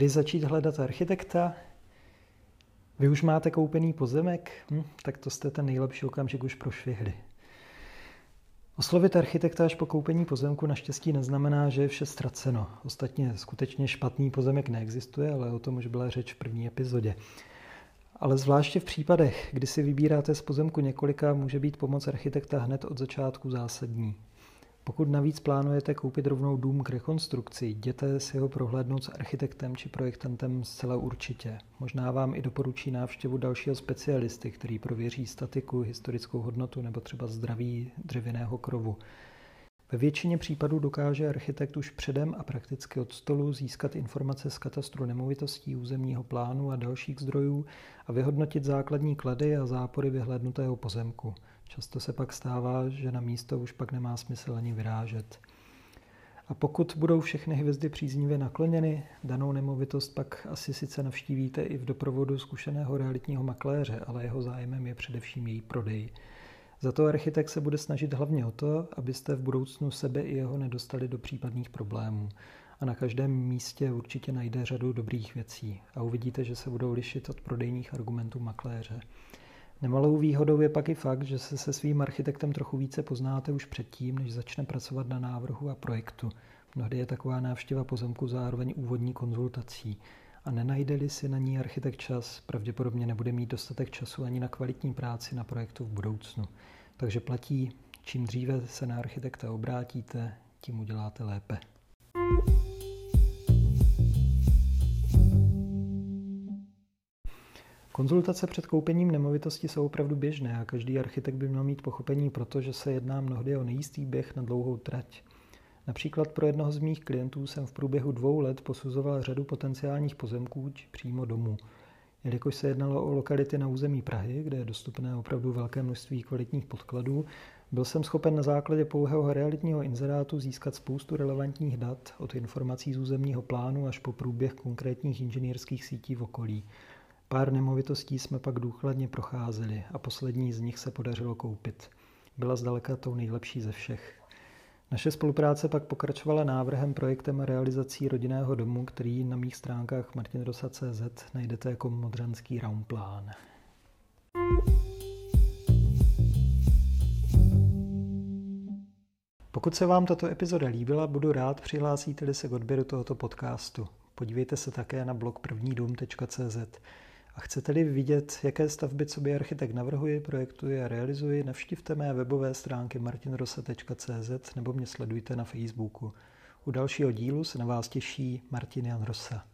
Kdy začít hledat architekta? Vy už máte koupený pozemek? Hm, tak to jste ten nejlepší okamžik už prošvihli. Oslovit architekta až po koupení pozemku naštěstí neznamená, že je vše ztraceno. Ostatně skutečně špatný pozemek neexistuje, ale o tom už byla řeč v první epizodě. Ale zvláště v případech, kdy si vybíráte z pozemku několika, může být pomoc architekta hned od začátku zásadní. Pokud navíc plánujete koupit rovnou dům k rekonstrukci, jděte si ho prohlédnout s architektem či projektantem zcela určitě. Možná vám i doporučí návštěvu dalšího specialisty, který prověří statiku, historickou hodnotu nebo třeba zdraví dřevěného krovu. Ve většině případů dokáže architekt už předem a prakticky od stolu získat informace z katastru nemovitostí, územního plánu a dalších zdrojů a vyhodnotit základní klady a zápory vyhlédnutého pozemku. Často se pak stává, že na místo už pak nemá smysl ani vyrážet. A pokud budou všechny hvězdy příznivě nakloněny, danou nemovitost pak asi sice navštívíte i v doprovodu zkušeného realitního makléře, ale jeho zájmem je především její prodej. Za to architekt se bude snažit hlavně o to, abyste v budoucnu sebe i jeho nedostali do případných problémů. A na každém místě určitě najde řadu dobrých věcí a uvidíte, že se budou lišit od prodejních argumentů makléře. Nemalou výhodou je pak i fakt, že se se svým architektem trochu více poznáte už předtím, než začne pracovat na návrhu a projektu. Mnohdy je taková návštěva pozemku zároveň úvodní konzultací. A nenajde-li si na ní architekt čas, pravděpodobně nebude mít dostatek času ani na kvalitní práci na projektu v budoucnu. Takže platí, čím dříve se na architekta obrátíte, tím uděláte lépe. Konzultace před koupením nemovitosti jsou opravdu běžné a každý architekt by měl mít pochopení proto, že se jedná mnohdy o nejistý běh na dlouhou trať. Například pro jednoho z mých klientů jsem v průběhu dvou let posuzoval řadu potenciálních pozemků či přímo domů. Jelikož se jednalo o lokality na území Prahy, kde je dostupné opravdu velké množství kvalitních podkladů, byl jsem schopen na základě pouhého realitního inzerátu získat spoustu relevantních dat od informací z územního plánu až po průběh konkrétních inženýrských sítí v okolí. Pár nemovitostí jsme pak důkladně procházeli a poslední z nich se podařilo koupit. Byla zdaleka tou nejlepší ze všech. Naše spolupráce pak pokračovala návrhem, projektem a realizací rodinného domu, který na mých stránkách martinrosa.cz najdete jako modřanský raumplán. Pokud se vám tato epizoda líbila, budu rád přihlásíte-li se k odběru tohoto podcastu. Podívejte se také na blog prvnídům.cz. A chcete-li vidět, jaké stavby co by architekt navrhuje, projektuje a realizuje, navštivte mé webové stránky martinrosa.cz nebo mě sledujte na Facebooku. U dalšího dílu se na vás těší Martin Jan Rosa.